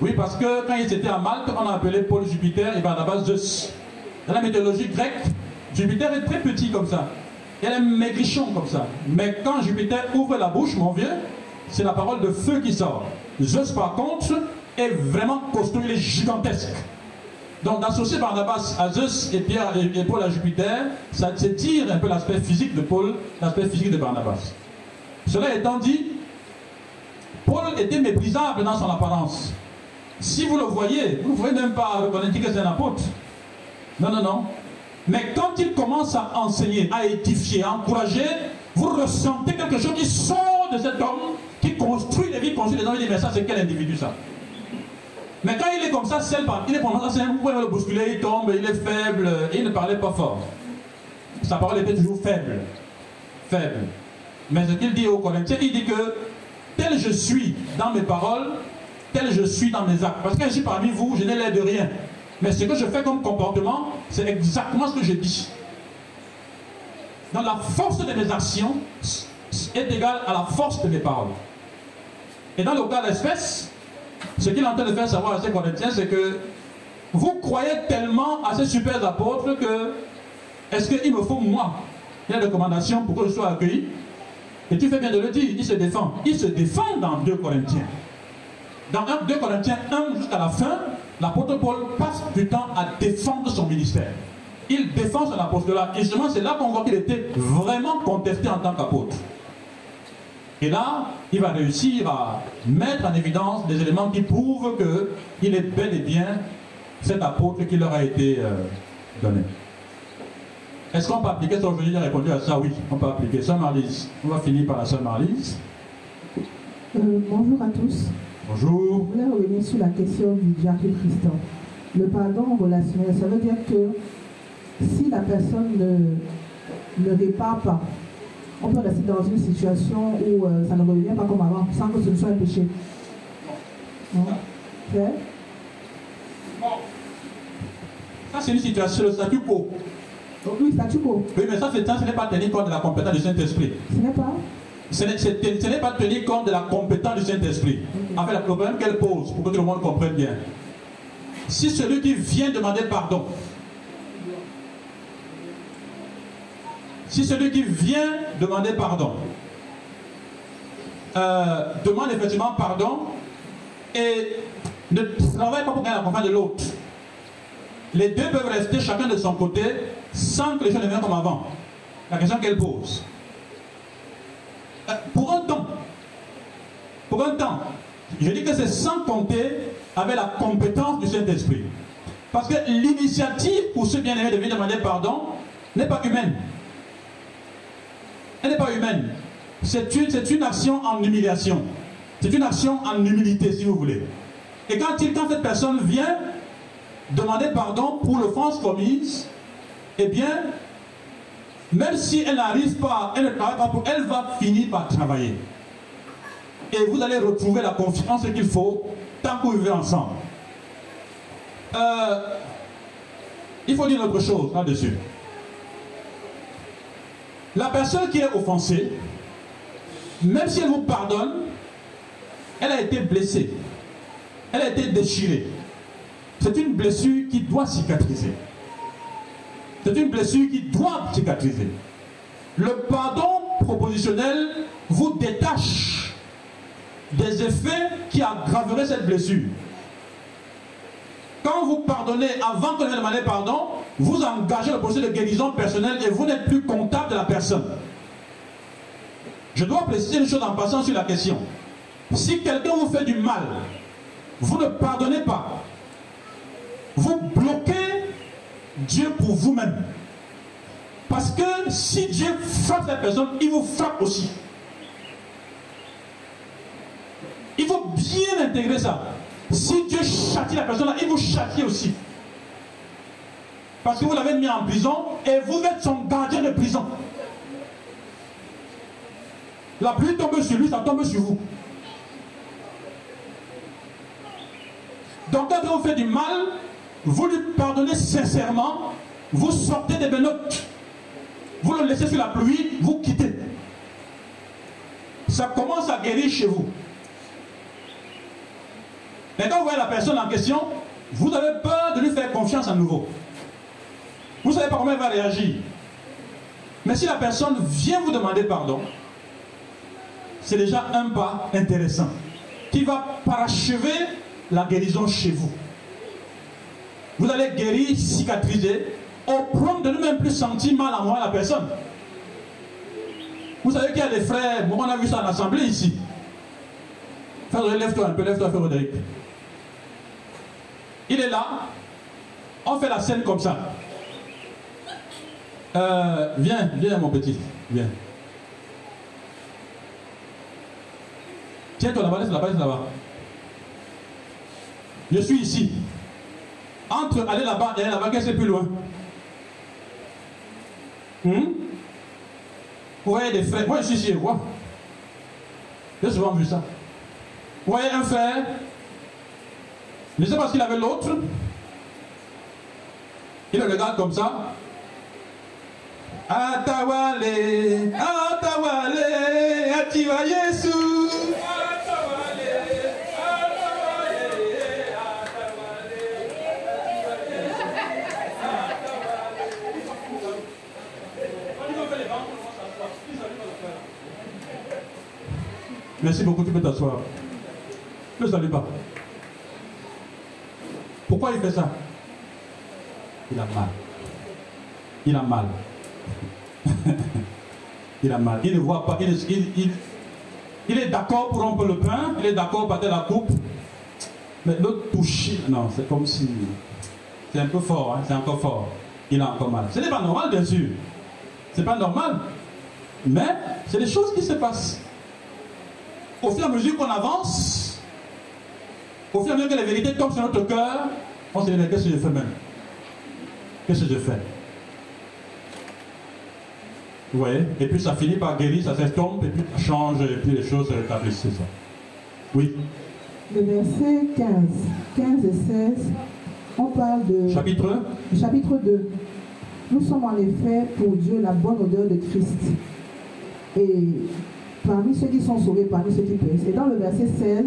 Oui, parce que quand ils étaient à Malte, on a appelé Paul Jupiter et Barnabas Zeus. Dans la mythologie grecque, Jupiter est très petit comme ça. Il est maigrichon comme ça. Mais quand Jupiter ouvre la bouche, mon vieux, c'est la parole de feu qui sort. Zeus, par contre, est vraiment costaud, il est gigantesque. Donc d'associer Barnabas à Zeus et Pierre et Paul à Jupiter, ça tire un peu l'aspect physique de Paul, l'aspect physique de Barnabas. Cela étant dit, Paul était méprisable dans son apparence. Si vous le voyez, vous ne pouvez même pas reconnaître que c'est un apôtre. Non, non, non. Mais quand il commence à enseigner, à édifier, à encourager, vous ressentez quelque chose qui sort de cet homme, qui, construit des vies construit des gens, il dit, mais ça, c'est quel individu ça? Mais quand il est comme ça, il est pendant ça, c'est un point le bousculer, il tombe, il est faible, il ne parlait pas fort. Sa parole était toujours faible. Faible. Mais ce qu'il dit aux Corinthiens, il dit que tel je suis dans mes paroles, tel je suis dans mes actes. Parce que suis parmi vous, je n'ai l'air de rien. Mais ce que je fais comme comportement, c'est exactement ce que je dis. Donc la force de mes actions est égale à la force de mes paroles. Et dans le cas d'espèce, ce qu'il est en train de faire savoir à ces Corinthiens, c'est que vous croyez tellement à ces super apôtres que est-ce qu'il me faut moi? Une recommandation pour que je sois accueilli Et tu fais bien de le dire, il se défend. Il se défend dans 2 Corinthiens. Dans 2 Corinthiens 1 jusqu'à la fin, l'apôtre Paul passe du temps à défendre son ministère. Il défend son apostolat. Et justement, c'est là qu'on voit qu'il était vraiment contesté en tant qu'apôtre. Et là, il va réussir à mettre en évidence des éléments qui prouvent qu'il est bel et bien cet apôtre qui leur a été euh, donné. Est-ce qu'on peut appliquer ça aujourd'hui? J'ai répondu à ça, oui, on peut appliquer. Sœur Marlise, on va finir par la sœur Marlise. Euh, bonjour à tous. Bonjour. Je voulais revenir sur la question du diacre Christian. Le pardon relationnel, ça veut dire que si la personne ne, ne répare pas, on peut rester dans une situation où euh, ça ne revient pas comme avant, sans que ce ne soit un péché. Non? Ça, c'est une situation, le statu quo. Oui, statu quo. Oui, mais ça, ce n'est pas tenir compte de la compétence du Saint-Esprit. Ce n'est pas Ce n'est- c'est- pas tenir compte de la compétence du Saint-Esprit. En fait, le problème qu'elle pose, pour que tout le monde comprenne bien. Si celui qui vient demander pardon, si celui qui vient demander pardon, euh, demande effectivement pardon et ne travaille pas pour gagner la confiance de l'autre, les deux peuvent rester chacun de son côté sans que les choses ne viennent comme avant. La question qu'elle pose. Euh, pour un temps, pour un temps, je dis que c'est sans compter avec la compétence du Saint-Esprit. Parce que l'initiative pour ce bien-aimé de venir demander pardon n'est pas humaine. Elle n'est pas humaine. C'est une, action en humiliation. C'est une action en humilité, si vous voulez. Et quand cette personne vient demander pardon pour l'offense commise, eh bien, même si elle n'arrive pas, elle ne travaille pas pour, elle va finir par travailler. Et vous allez retrouver la confiance qu'il faut tant que vous vivez ensemble. Euh, il faut dire autre chose là-dessus. La personne qui est offensée, même si elle vous pardonne, elle a été blessée. Elle a été déchirée. C'est une blessure qui doit cicatriser. C'est une blessure qui doit cicatriser. Le pardon propositionnel vous détache des effets qui aggraveraient cette blessure. Quand vous pardonnez avant que vous demandez pardon, vous engagez le processus de guérison personnelle et vous n'êtes plus comptable de la personne. Je dois préciser une chose en passant sur la question. Si quelqu'un vous fait du mal, vous ne pardonnez pas. Vous bloquez Dieu pour vous-même. Parce que si Dieu frappe la personne, il vous frappe aussi. Il faut bien intégrer ça. Si Dieu châtie la personne, il vous châtie aussi. Parce que vous l'avez mis en prison et vous êtes son gardien de prison. La pluie tombe sur lui, ça tombe sur vous. Donc quand vous fait du mal, vous lui pardonnez sincèrement, vous sortez des menottes, vous le laissez sur la pluie, vous quittez. Ça commence à guérir chez vous. Mais quand vous voyez la personne en question, vous avez peur de lui faire confiance à nouveau. Vous ne savez pas comment elle va réagir. Mais si la personne vient vous demander pardon, c'est déjà un pas intéressant qui va parachever la guérison chez vous. Vous allez guérir, cicatriser, au point de ne même plus sentir mal à moi la personne. Vous savez qu'il y a des frères, on a vu ça en assemblée ici. Frère, lève-toi un peu, lève-toi, Roderick. Il est là, on fait la scène comme ça. Euh, viens, viens mon petit, viens. Tiens-toi là-bas, laisse là-bas, là-bas. Je suis ici. Entre aller là-bas aller là-bas, qu'est-ce qui est plus loin? Hmm? Vous voyez des frères. Moi, je suis ici, quoi J'ai souvent vu ça. Vous voyez un frère? Je ne sais pas avait l'autre. Il le regarde comme ça. Atawale, Atawale, Atiwa Yesu. Merci beaucoup, tu peux t'asseoir. Ne salue pas. Pourquoi il fait ça? Il a mal. Il a mal. il a mal. Il ne voit pas. Il, est d'accord pour rompre le pain. Il est d'accord pour la coupe. Mais l'autre touche. Non, c'est comme si. C'est un peu fort. Hein, c'est encore fort. Il a encore mal. Ce n'est pas normal, bien sûr. C'est pas normal. Mais c'est des choses qui se passent au fur et à mesure qu'on avance, au fur et à mesure que la vérité tombe sur notre cœur, on se dit, qu'est-ce que je fais même. Qu'est-ce que je fais? Vous voyez? Et puis ça finit par guérir, ça s'estompe, et puis ça change, et puis les choses se rétablissent, c'est ça. Oui? Le verset 15, 15 et 16, on parle de... Chapitre Chapitre 2. Nous sommes en effet pour Dieu la bonne odeur de Christ. Et parmi ceux qui sont sauvés, parmi ceux qui périssent. Et dans le verset 16,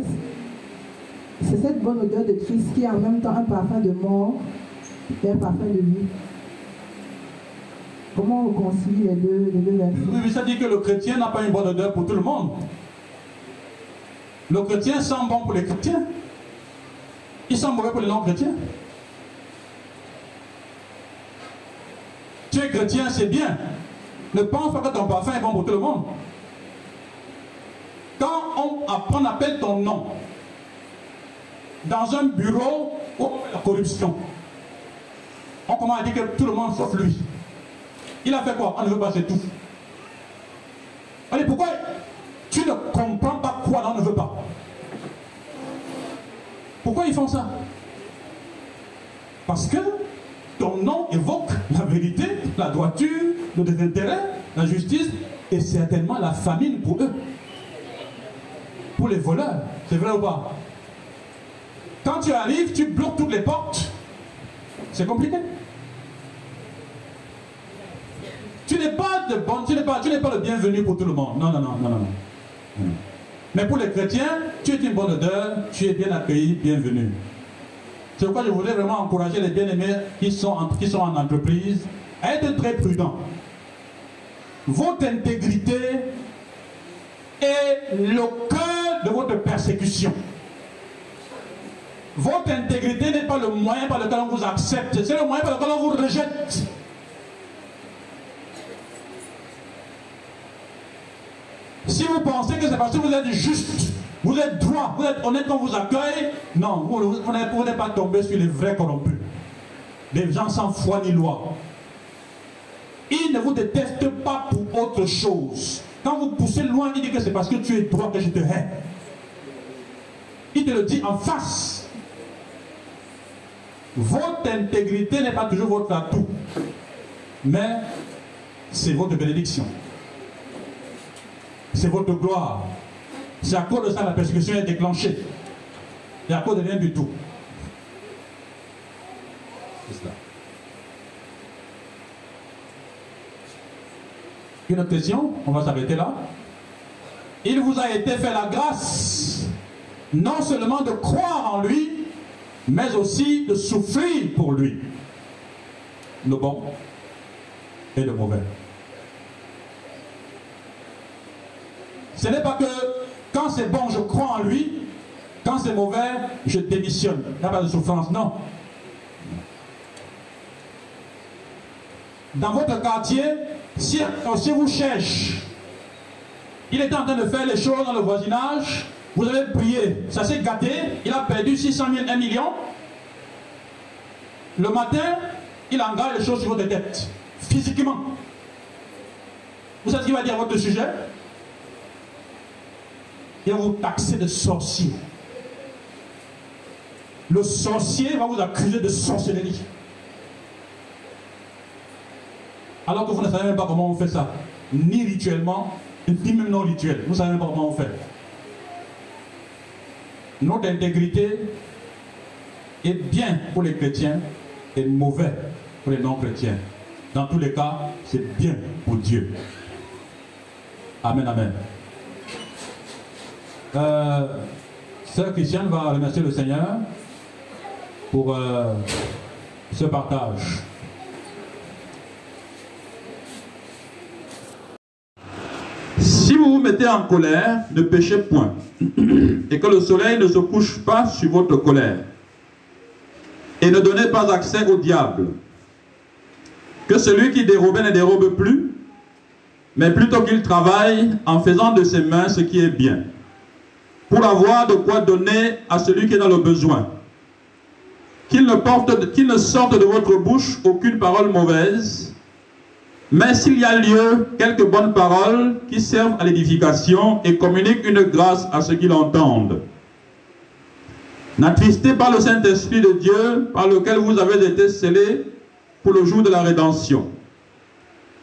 c'est cette bonne odeur de Christ qui est en même temps un parfum de mort et un parfum de vie. Comment on concilie les deux, les deux versets? Oui, mais ça dit que le chrétien n'a pas une bonne odeur pour tout le monde. Le chrétien sent bon pour les chrétiens. Il sent mauvais pour les non-chrétiens. Tu es chrétien, c'est bien. Ne pense pas que ton parfum est bon pour tout le monde. Quand on, appelle ton nom. Dans un bureau où la corruption, on commence à dire que tout le monde sauf lui. Il a fait quoi? On ne veut pas, c'est tout. Allez, pourquoi tu ne comprends pas quoi on ne veut pas? Pourquoi ils font ça? Parce que ton nom évoque la vérité, la droiture, le désintérêt, la justice et certainement la famine pour eux pour les voleurs. C'est vrai ou pas? Quand tu arrives, tu bloques toutes les portes. C'est compliqué. Tu n'es pas de bon, tu n'es pas, tu n'es pas le bienvenu pour tout le monde. Non, non, non, non, non. Mais pour les chrétiens, tu es une bonne odeur, tu es bien accueilli, bienvenu. C'est pourquoi je voulais vraiment encourager les bien-aimés qui sont, qui sont en entreprise à être très prudents. Votre intégrité est le cœur de votre persécution. Votre intégrité n'est pas le moyen par lequel on vous accepte, c'est le moyen par lequel on vous rejette. Si vous pensez que c'est parce que vous êtes juste, vous êtes droit, vous êtes honnête quand on vous accueille, non, vous, n'êtes pas tombé sur les vrais corrompus. Les gens sans foi ni loi. Ils ne vous détestent pas pour autre chose. Quand vous poussez loin, il dit que c'est parce que tu es droit que je te hais. Il te le dit en face. Votre intégrité n'est pas toujours votre atout, mais c'est votre bénédiction. C'est votre gloire. C'est à cause de ça que la persécution est déclenchée. Et à cause de rien du tout. C'est cela. Une autre question, on va s'arrêter là. Il vous a été fait la grâce non seulement de croire en lui, mais aussi de souffrir pour lui. Le bon et le mauvais. Ce n'est pas que quand c'est bon, je crois en lui, quand c'est mauvais, je démissionne. Il n'y a pas de souffrance, non. Dans votre quartier, si, si vous cherchez, il est en train de faire les choses dans le voisinage, vous avez prié, ça s'est gâté, il a perdu 600 000, 1 million. Le matin, il engage les choses sur votre tête, physiquement. Vous savez ce qu'il va dire à votre sujet? Et va vous taxer de sorcier. Le sorcier va vous accuser de sorcellerie. Alors que vous ne savez même pas comment on fait ça. Ni rituellement, ni même non rituel. Vous ne savez même pas comment on fait. Notre intégrité est bien pour les chrétiens et mauvais pour les non-chrétiens. Dans tous les cas, c'est bien pour Dieu. Amen, amen. Euh, Sœur Christiane va remercier le Seigneur pour euh, ce partage. Si vous vous mettez en colère, ne péchez point, et que le soleil ne se couche pas sur votre colère. Et ne donnez pas accès au diable. Que celui qui dérobe ne dérobe plus, mais plutôt qu'il travaille en faisant de ses mains ce qui est bien, pour avoir de quoi donner à celui qui est dans le besoin. Qu'il ne, porte, qu'il ne sorte de votre bouche aucune parole mauvaise, mais s'il y a lieu, quelques bonnes paroles qui servent à l'édification et communiquent une grâce à ceux qui l'entendent. N'attristez pas le Saint-Esprit de Dieu par lequel vous avez été scellés pour le jour de la rédemption.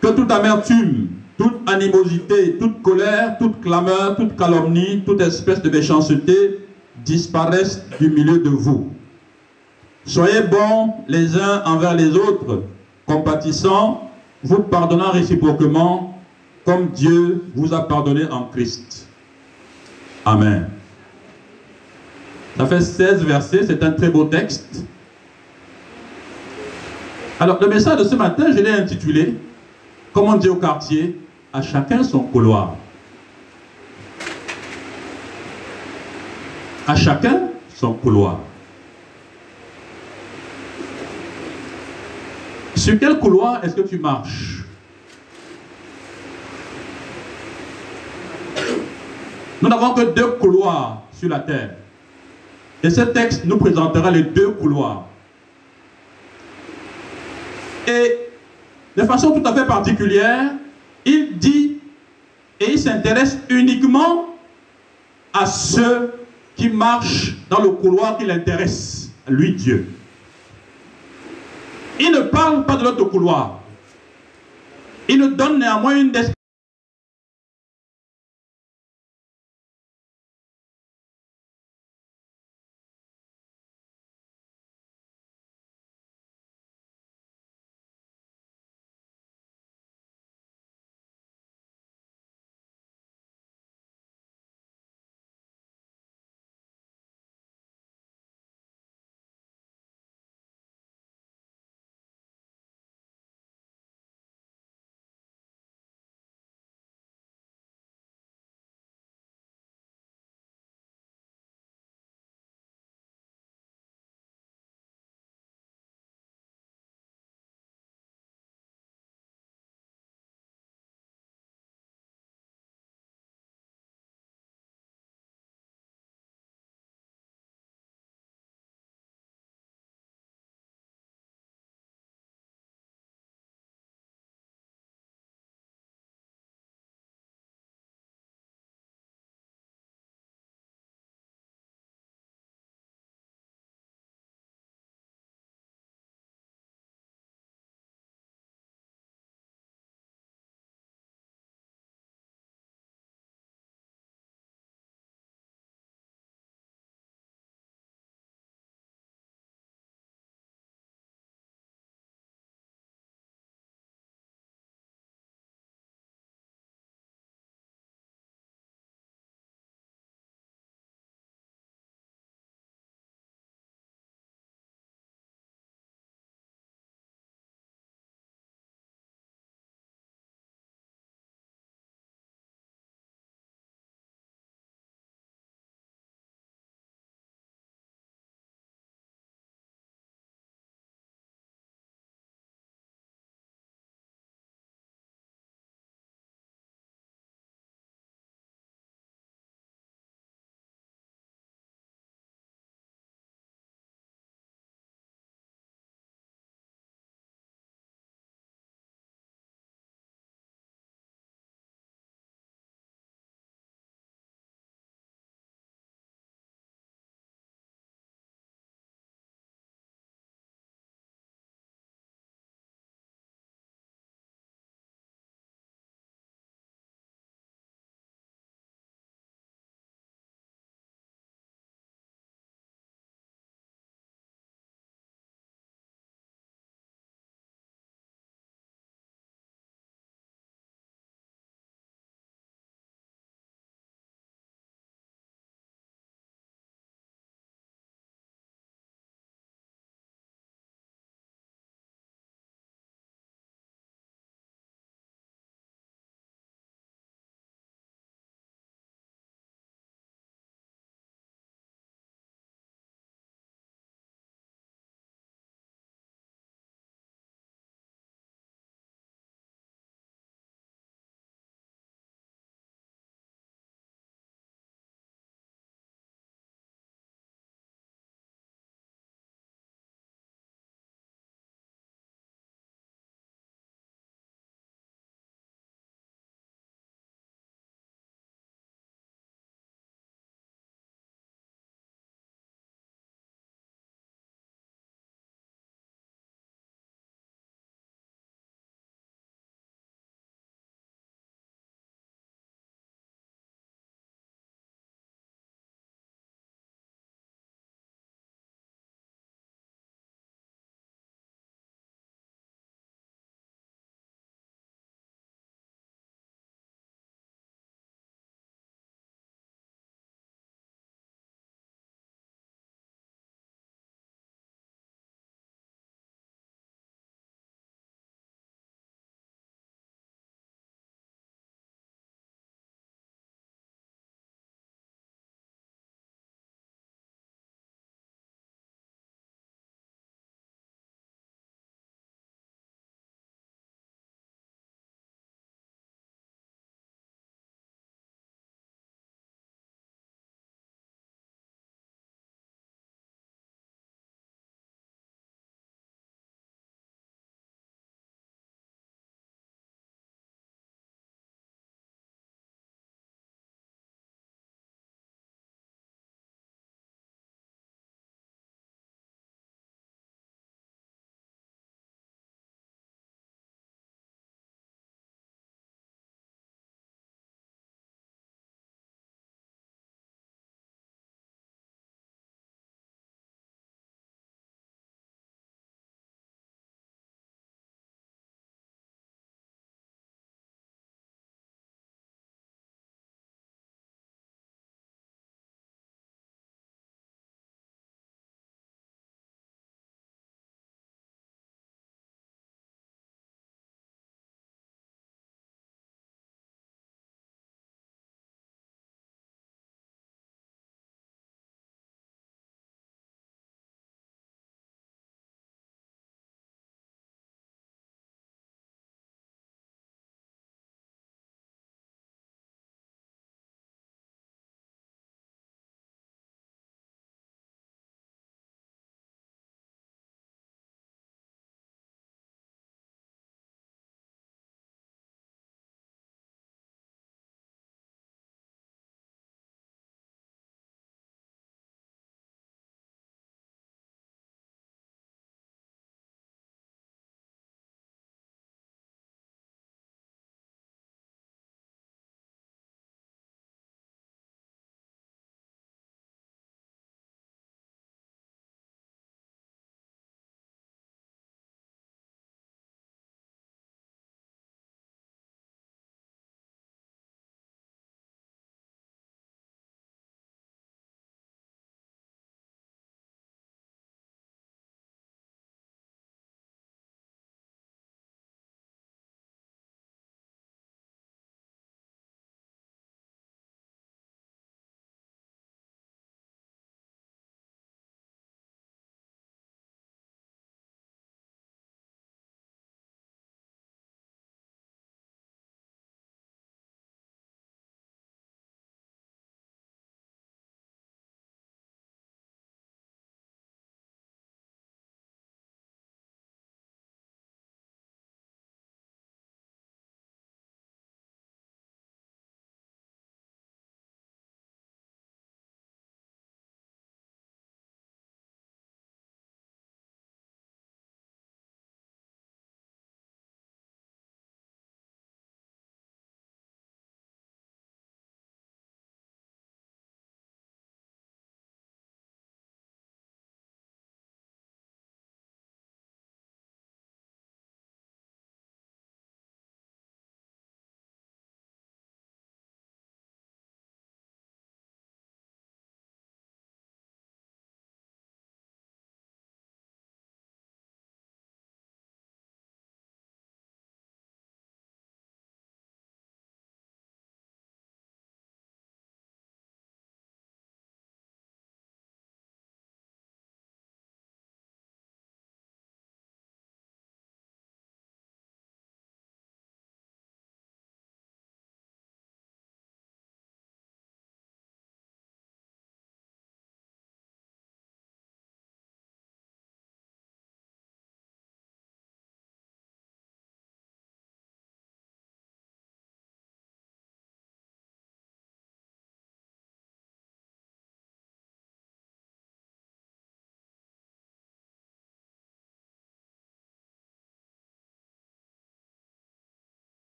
Que toute amertume, toute animosité, toute colère, toute clameur, toute calomnie, toute espèce de méchanceté disparaissent du milieu de vous. Soyez bons les uns envers les autres, compatissants, vous pardonnant réciproquement, comme Dieu vous a pardonné en Christ. Amen. Ça fait 16 versets, c'est un très beau texte. Alors, le message de ce matin, je l'ai intitulé Comment dire au quartier À chacun son couloir. À chacun son couloir. Sur quel couloir est-ce que tu marches? Nous n'avons que deux couloirs sur la terre. Et ce texte nous présentera les deux couloirs. Et de façon tout à fait particulière, il dit et il s'intéresse uniquement à ceux qui marchent dans le couloir qui l'intéresse, lui Dieu. Il ne parle pas de l'autre couloir. Il nous donne néanmoins une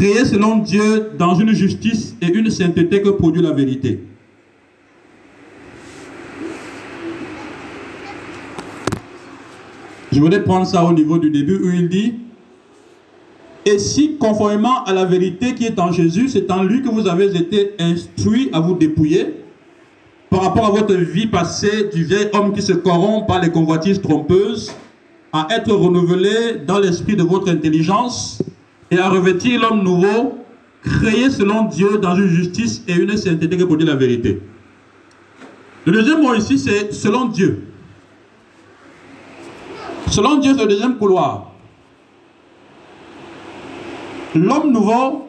créé selon Dieu dans une justice et une sainteté que produit la vérité. Je voudrais prendre ça au niveau du début où il dit Et si, conformément à la vérité qui est en Jésus, c'est en lui que vous avez été instruits à vous dépouiller par rapport à votre vie passée du vieil homme qui se corrompt par les convoitises trompeuses, à être renouvelé dans l'esprit de votre intelligence et à revêtir l'homme nouveau, créé selon Dieu dans une justice et une sainteté qui produit la vérité. Le deuxième mot ici, c'est selon Dieu. Selon Dieu, c'est le deuxième couloir. L'homme nouveau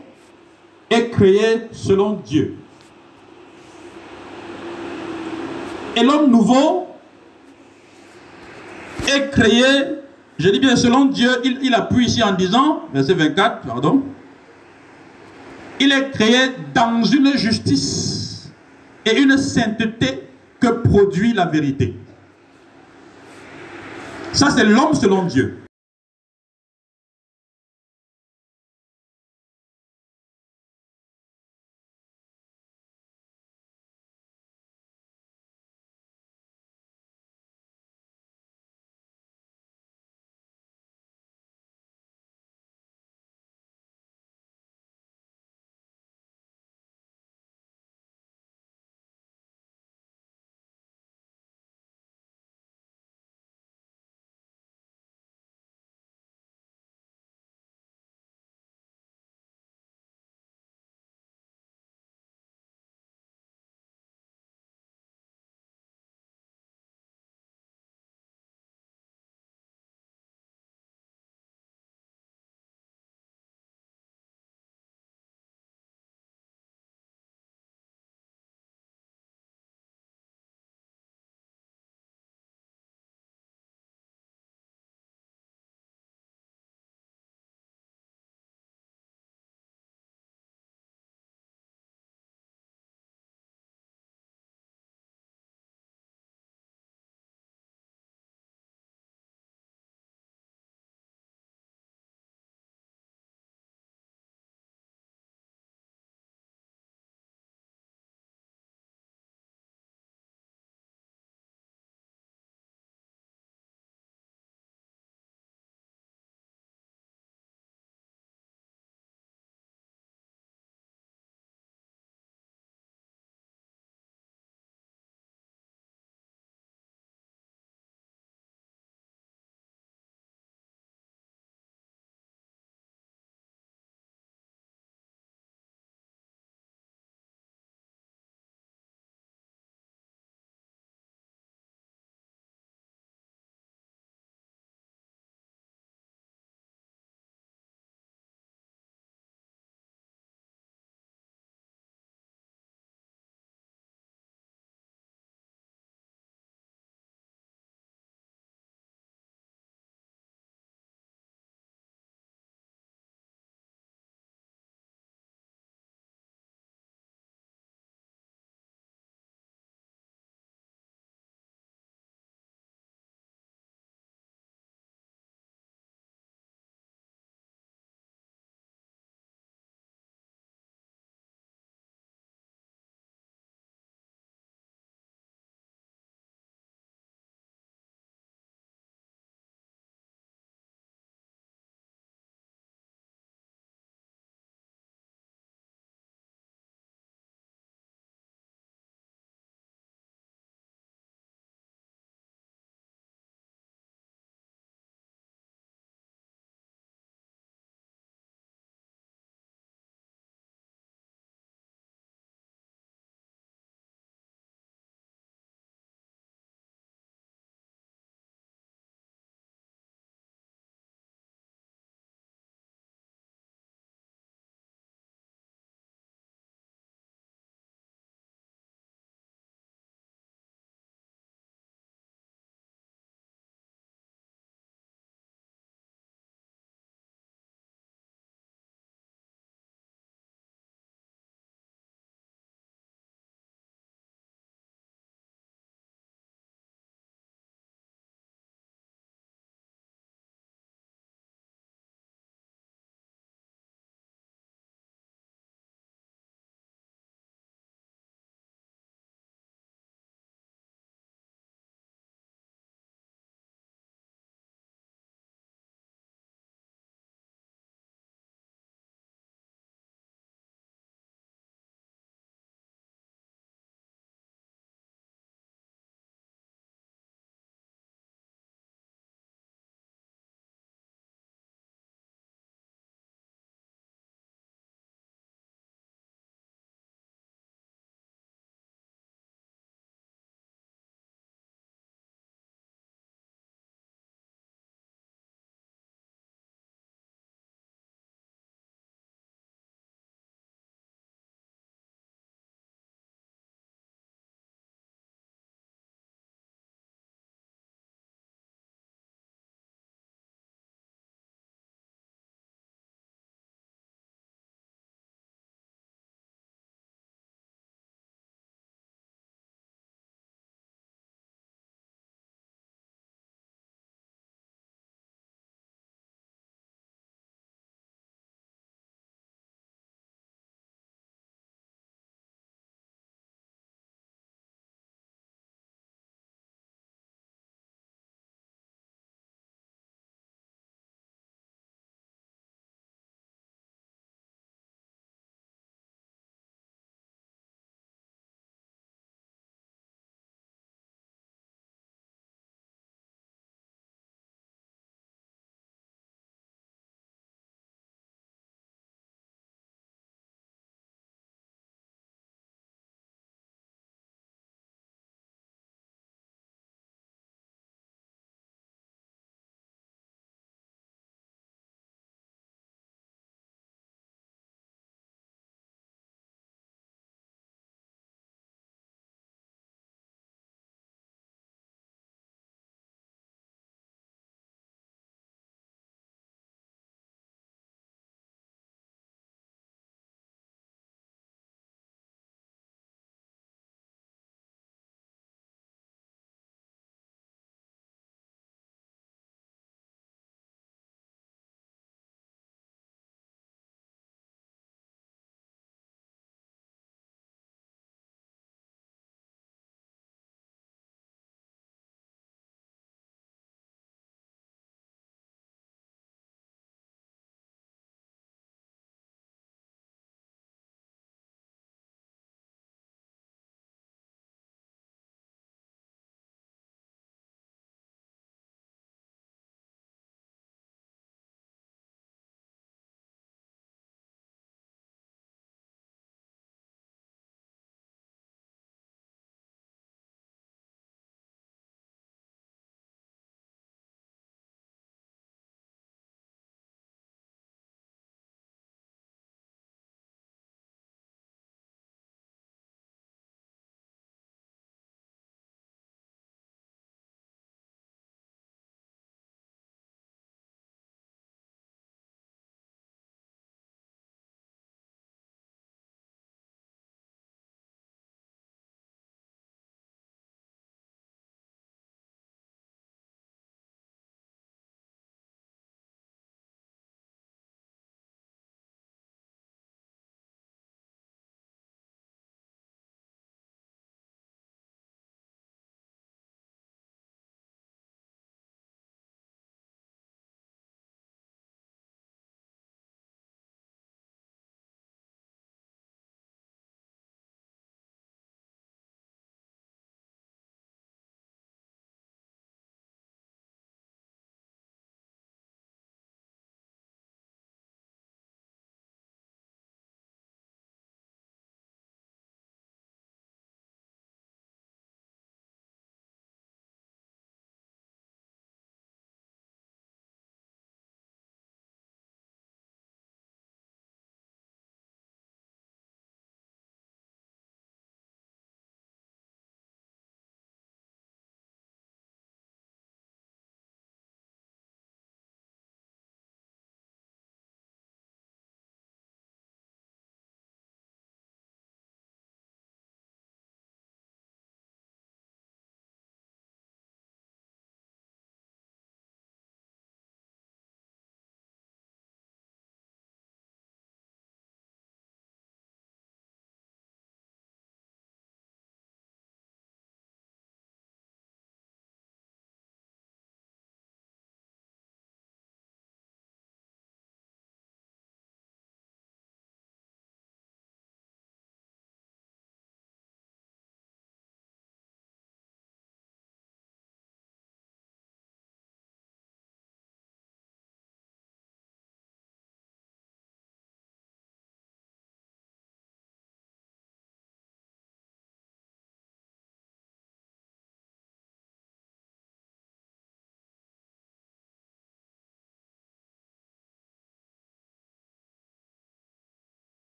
est créé selon Dieu. Et l'homme nouveau est créé, je dis bien selon Dieu, il, appuie ici en disant, verset 24, pardon, il est créé dans une justice et une sainteté que produit la vérité. Ça, c'est l'homme selon Dieu.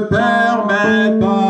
Permet pas